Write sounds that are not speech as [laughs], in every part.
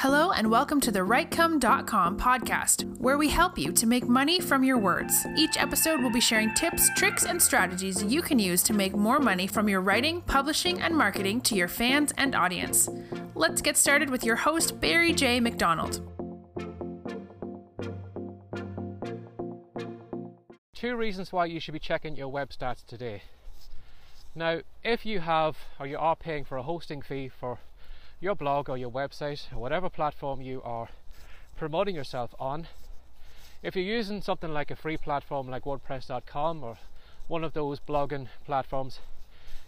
Hello, and welcome to the Writecome.com podcast, where we help you to make money from your words. Each episode will be sharing tips, tricks, and strategies you can use to make more money from your writing, publishing, and marketing to your fans and audience. Let's get started with your host, Barry J. McDonald. Two reasons why you should be checking your web stats today. Now, if you have or you are paying for a hosting fee for your blog or your website or whatever platform you are promoting yourself on, if you're using something like a free platform like WordPress.com or one of those blogging platforms,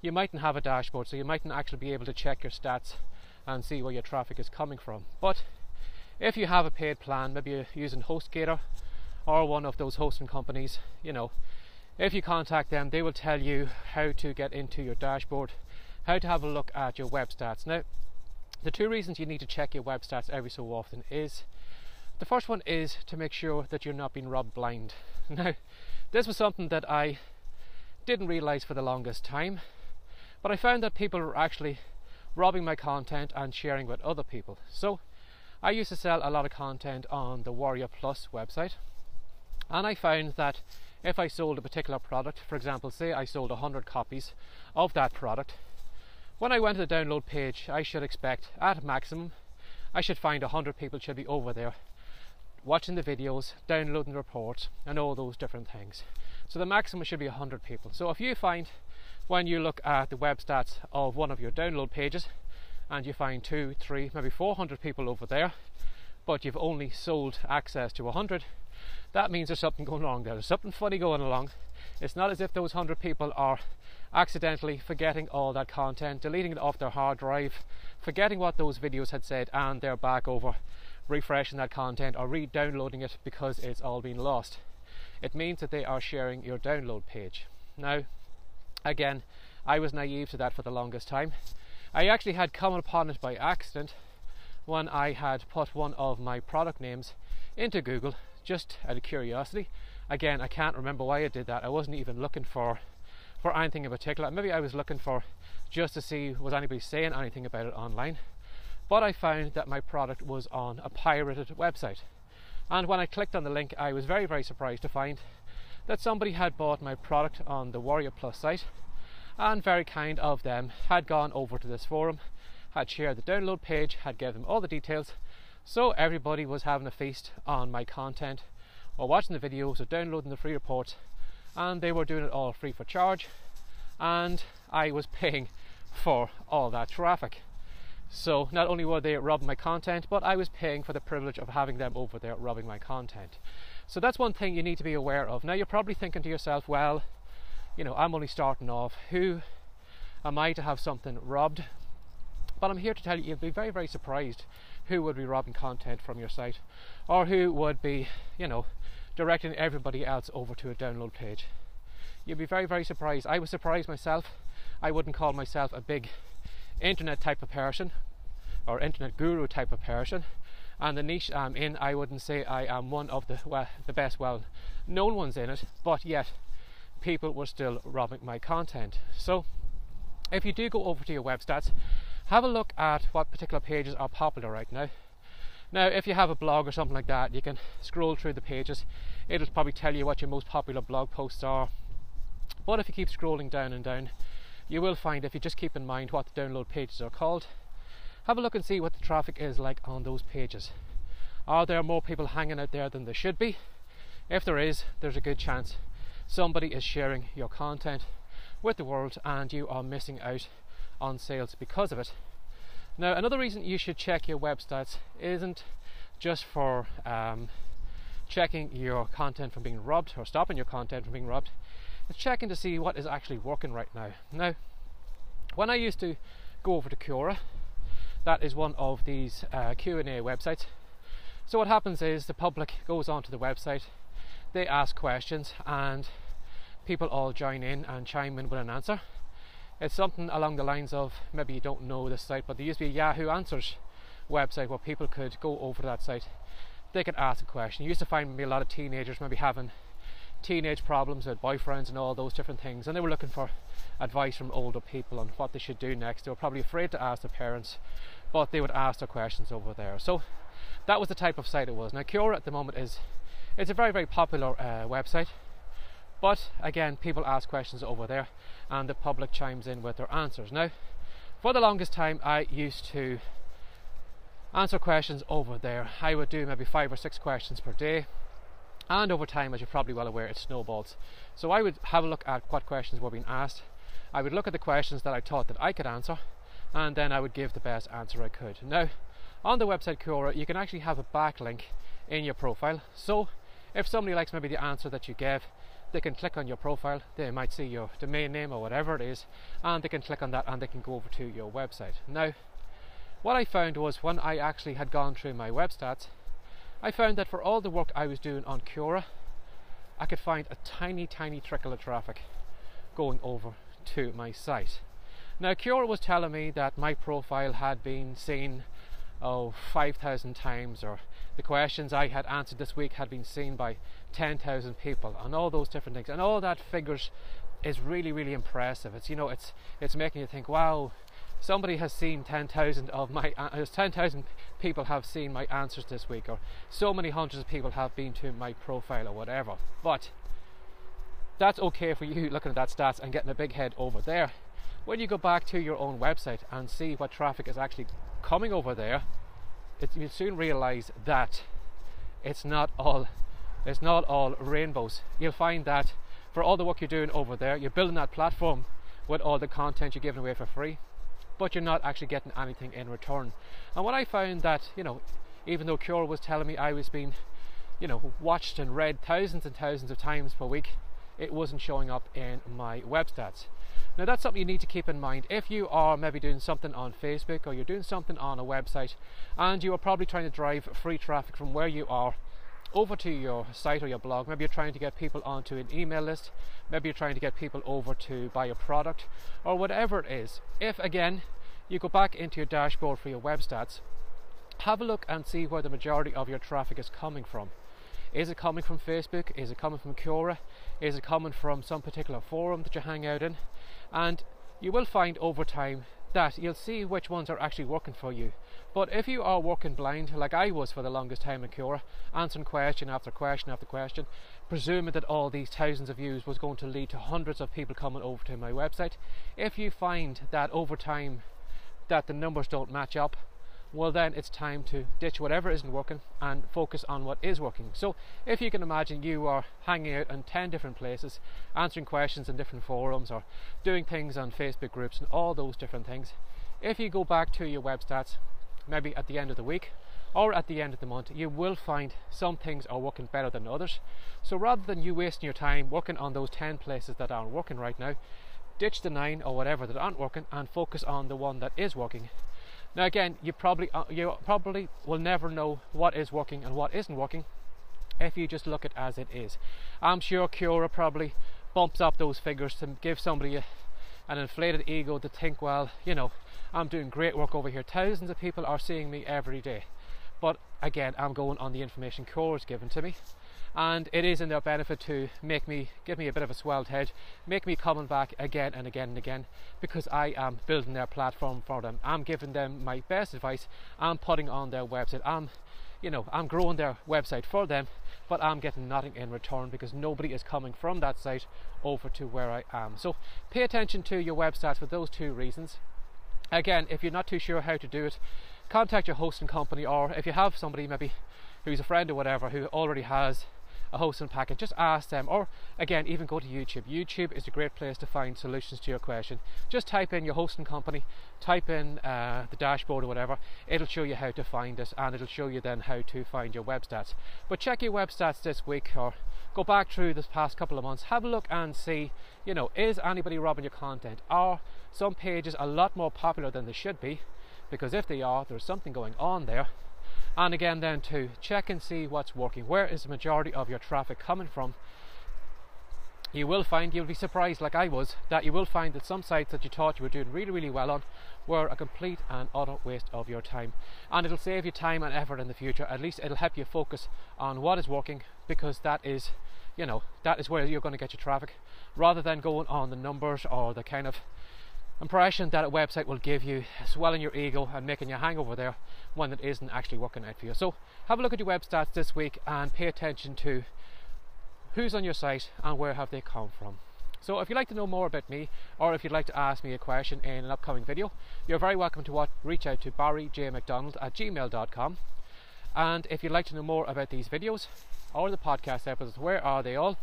you mightn't have a dashboard, so you mightn't actually be able to check your stats and see where your traffic is coming from. But if you have a paid plan, maybe you're using HostGator or one of those hosting companies, you know, if you contact them, they will tell you how to get into your dashboard, how to have a look at your web stats. Now, the two reasons you need to check your web stats every so often is the first one is to make sure that you're not being robbed blind. [laughs] Now, this was something that I didn't realize for the longest time, but I found that people were actually robbing my content and sharing with other people. So, I used to sell a lot of content on the Warrior Plus website, and I found that if I sold a particular product, for example, say I sold 100 copies of that product, when I went to the download page, I should expect at maximum, I should find 100 people should be over there watching the videos, downloading the reports, and all those different things. So the maximum should be 100 people. So if you find when you look at the web stats of one of your download pages and you find two, three, maybe 400 people over there, but you've only sold access to 100, that means there's something going wrong there. There's something funny going along. It's not as if those 100 people are accidentally forgetting all that content, deleting it off their hard drive, forgetting what those videos had said, and they're back over refreshing that content or re downloading it because it's all been lost. It means that they are sharing your download page. Now, again, I was naive to that for the longest time. I actually had come upon it by accident when I had put one of my product names into Google just out of curiosity. Again, I can't remember why I did that. I wasn't even looking for for anything in particular. Maybe I was looking for just to see was anybody saying anything about it online. But I found that my product was on a pirated website. And when I clicked on the link, I was very, very surprised to find that somebody had bought my product on the Warrior Plus site and very kind of them had gone over to this forum, had shared the download page, had given them all the details. So everybody was having a feast on my content or watching the videos or downloading the free reports and they were doing it all free for charge and I was [laughs] paying for all that traffic. So not only were they robbing my content, but I was paying for the privilege of having them over there robbing my content. So that's one thing you need to be aware of. Now you're probably thinking to yourself, well, you know, I'm only starting off. Who am I to have something robbed? But I'm here to tell you, you'd be very, very surprised who would be robbing content from your site or who would be, you know, directing everybody else over to a download page. You'd be very, very surprised. I was surprised myself. I wouldn't call myself a big internet type of person or internet guru type of person. And the niche I'm in, I wouldn't say I am one of the well, the best well known ones in it, but yet people were still robbing my content. So if you do go over to your web stats, have a look at what particular pages are popular right now now, if you have a blog or something like that, you can scroll through the pages. It'll probably tell you what your most popular blog posts are. But if you keep scrolling down and down, you will find if you just keep in mind what the download pages are called, have a look and see what the traffic is like on those pages. Are there more people hanging out there than there should be? If there is, there's a good chance somebody is sharing your content with the world and you are missing out on sales because of it. Now, another reason you should check your web stats isn't just for um, checking your content from being robbed or stopping your content from being robbed. It's checking to see what is actually working right now. Now, when I used to go over to Quora, that is one of these uh, Q&A websites. So what happens is the public goes onto the website, they ask questions, and people all join in and chime in with an answer. It's something along the lines of maybe you don't know this site, but there used to be a Yahoo Answers website where people could go over that site. They could ask a question. You used to find maybe a lot of teenagers maybe having teenage problems with boyfriends and all those different things, and they were looking for advice from older people on what they should do next. They were probably afraid to ask their parents but they would ask their questions over there. So that was the type of site it was. Now Quora at the moment is it's a very very popular uh, website, but again people ask questions over there, and the public chimes in with their answers. Now, for the longest time, I used to answer questions over there. I would do maybe five or six questions per day. And over time, as you're probably well aware, it snowballs. So I would have a look at what questions were being asked. I would look at the questions that I thought that I could answer, and then I would give the best answer I could. Now, on the website Quora, you can actually have a backlink in your profile. So if somebody likes maybe the answer that you gave, they can click on your profile, they might see your domain name or whatever it is, and they can click on that and they can go over to your website. Now, what I found was when I actually had gone through my web stats, I found that for all the work I was doing on Quora, I could find a tiny, tiny trickle of traffic going over to my site. Now, Quora was telling me that my profile had been seen oh 5,000 times, or the questions I had answered this week had been seen by 10,000 people, and all those different things, and all that figures is really, really impressive. It's you know, it's it's making you think, wow, somebody has seen 10,000 of my uh, 10,000 people have seen my answers this week or so many hundreds of people have been to my profile or whatever but that's okay for you [laughs] looking at that stats and getting a big head over there when you go back to your own website and see what traffic is actually coming over there it, you'll soon realize that it's not all it's not all rainbows you'll find that for all the work you're doing over there you're building that platform with all the content you're giving away for free but you're not actually getting anything in return. And what I found that, you know, even though Quora was telling me I was being, you know, watched and read thousands and thousands of times per week, it wasn't showing up in my web stats. Now that's something you need to keep in mind. If you are maybe doing something on Facebook or you're doing something on a website and you are probably trying to drive free traffic from where you are over to your site or your blog. Maybe you're trying to get people onto an email list. Maybe you're trying to get people over to buy a product or whatever it is. If again you go back into your dashboard for your web stats, have a look and see where the majority of your traffic is coming from. Is it coming from Facebook? Is it coming from Quora? Is it coming from some particular forum that you hang out in? And you will find over time that you'll see which ones are actually working for you. But if you are working blind, like I was for the longest time in Quora, answering question after question after question, presuming that all these thousands of views was going to lead to hundreds of people coming over to my website, if you find that over time that the numbers don't match up, well then it's time to ditch whatever isn't working and focus on what is working. So if you can imagine you are hanging out in 10 different places, answering questions in different forums or doing things on Facebook groups and all those different things, if you go back to your web stats maybe at the end of the week or at the end of the month, you will find some things are working better than others. So rather than you wasting your time working on those 10 places that aren't working right now, ditch the 9 or whatever that aren't working and focus on the one that is working. Now again, you probably uh, you probably will never know what is working and what isn't working if you just look at it as it is. I'm sure Quora probably bumps up those figures to give somebody a, an inflated ego to think, well, you know, I'm doing great work over here. Thousands of people are seeing me every day. But again, I'm going on the information Quora is given to me. And it is in their benefit to make me, give me a bit of a swelled head, make me coming back again and again and again because I am building their platform for them. I'm giving them my best advice. I'm putting on their website. I'm, you know, I'm growing their website for them, but I'm getting nothing in return because nobody is coming from that site over to where I am. So pay attention to your websites for those two reasons. Again, if you're not too sure how to do it, contact your hosting company, or if you have somebody maybe who's a friend or whatever who already has a hosting package, just ask them, or again, even go to YouTube. YouTube is a great place to find solutions to your question. Just type in your hosting company, type in uh, the dashboard or whatever, it'll show you how to find it, and it'll show you then how to find your web stats. But check your web stats this week, or go back through this past couple of months, have a look and see, you know, is anybody robbing your content? Are some pages a lot more popular than they should be? Because if they are, there's something going on there and again then to check and see what's working. Where is the majority of your traffic coming from? You will find you'll be surprised like I was that you will find that some sites that you thought you were doing really really well on were a complete and utter waste of your time. And it'll save you time and effort in the future. At least it'll help you focus on what is working because that is you know that is where you're going to get your traffic rather than going on the numbers or the kind of impression that a website will give you, swelling your ego and making you hang over there one that isn't actually working out for you. So have a look at your web stats this week and pay attention to who's on your site and where have they come from. So if you'd like to know more about me or if you'd like to ask me a question in an upcoming video, you're very welcome to reach out to barryjmcdonald at gmail.com. And if you'd like to know more about these videos or the podcast episodes, where are they all?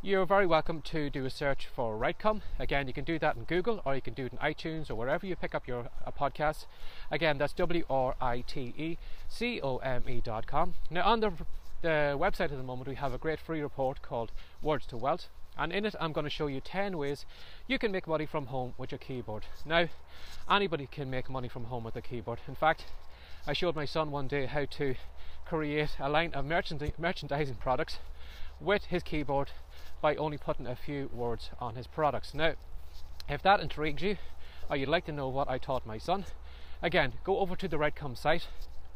You're very welcome to do a search for Writecome. Again, you can do that in Google or you can do it in iTunes or wherever you pick up your uh, podcasts. Again, that's W R I T E C O M E dot com. Now, on the, the website at the moment, we have a great free report called Words to Wealth. And in it, I'm going to show you 10 ways you can make money from home with your keyboard. Now, anybody can make money from home with a keyboard. In fact, I showed my son one day how to create a line of merchandising products with his keyboard by only putting a few words on his products. Now, if that intrigues you, or you'd like to know what I taught my son, again, go over to the Writecome site,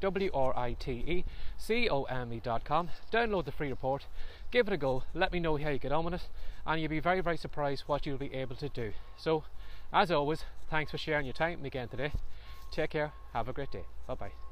W R I T E C O M E dot com, download the free report, give it a go, let me know how you get on with it, and you'll be very, very surprised what you'll be able to do. So, as always, thanks for sharing your time again today. Take care, have a great day. Bye bye.